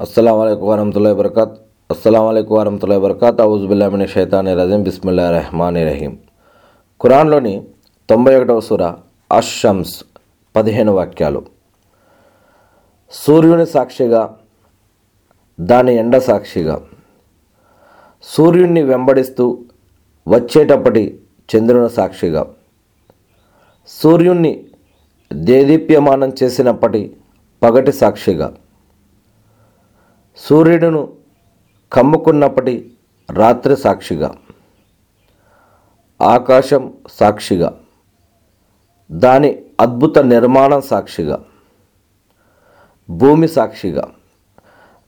అస్సలం వరహతుల్లా వబర్కాత్ అస్సలం వరహతుల్లా వబర్కాత్ ఔజుబుల్లామిన షైతాని రజీం బిస్మిల్లా రెహమాని రహీం ఖురాన్లోని తొంభై ఒకటవ సూర అషమ్స్ పదిహేను వాక్యాలు. సూర్యుని సాక్షిగా దాని ఎండ సాక్షిగా. సూర్యుణ్ణి వెంబడిస్తూ వచ్చేటప్పటి చంద్రుని సాక్షిగా. సూర్యుణ్ణి దేదీప్యమానం చేసినప్పటి పగటి సాక్షిగా. సూర్యుడును కమ్ముకున్నప్పటి రాత్రి సాక్షిగా ఆకాశం సాక్షిగా దాని అద్భుత నిర్మాణం సాక్షిగా భూమి సాక్షిగా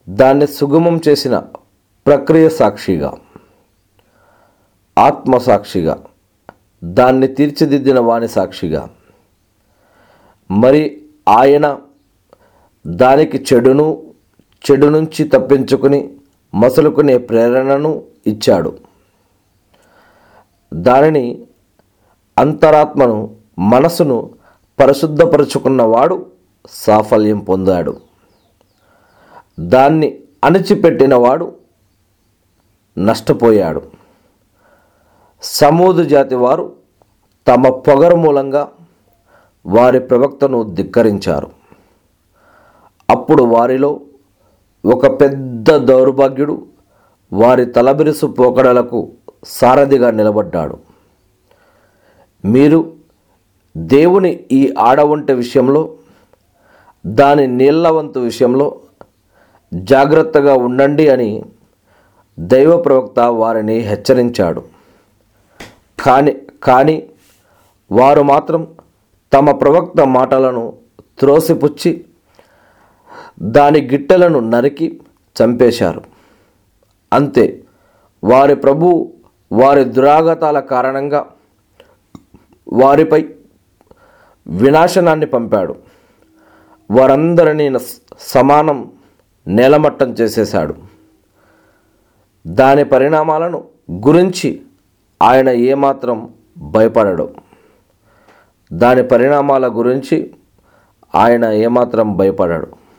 దాన్ని సుగమం చేసిన ప్రక్రియ సాక్షిగా ఆత్మ సాక్షిగా దాన్ని తీర్చిదిద్దిన వాణి సాక్షిగా మరి ఆయన దానికి చెడును చెడు నుంచి తప్పించుకుని మసలుకునే ప్రేరణను ఇచ్చాడు. దానిని అంతరాత్మను మనసును పరిశుద్ధపరుచుకున్నవాడు సాఫల్యం పొందాడు. దాన్ని అణిచిపెట్టినవాడు నష్టపోయాడు. సమూదు జాతి వారు తమ పొగరు మూలంగా వారి ప్రవక్తను ధిక్కరించారు. అప్పుడు వారిలో ఒక పెద్ద దౌర్భాగ్యుడు వారి తలబిరుసు పోకడలకు సారథిగా నిలబడ్డాడు. మీరు దేవుని ఈ ఆడవంటి విషయంలో దాని నీళ్ళవంతు విషయంలో జాగ్రత్తగా ఉండండి అని దైవ ప్రవక్త వారిని హెచ్చరించాడు. కానీ కానీ వారు మాత్రం తమ ప్రవక్త మాటలను త్రోసిపుచ్చి దాని గిట్టెలను నరికి చంపేశారు. అంతే వారి ప్రభు వారి దురాగతాల కారణంగా వారిపై వినాశనాన్ని పంపాడు. వారందరినీ సమానం నేలమట్టం చేసేశాడు. దాని పరిణామాలను గురించి ఆయన ఏమాత్రం భయపడడు. దాని పరిణామాల గురించి ఆయన ఏమాత్రం భయపడడు.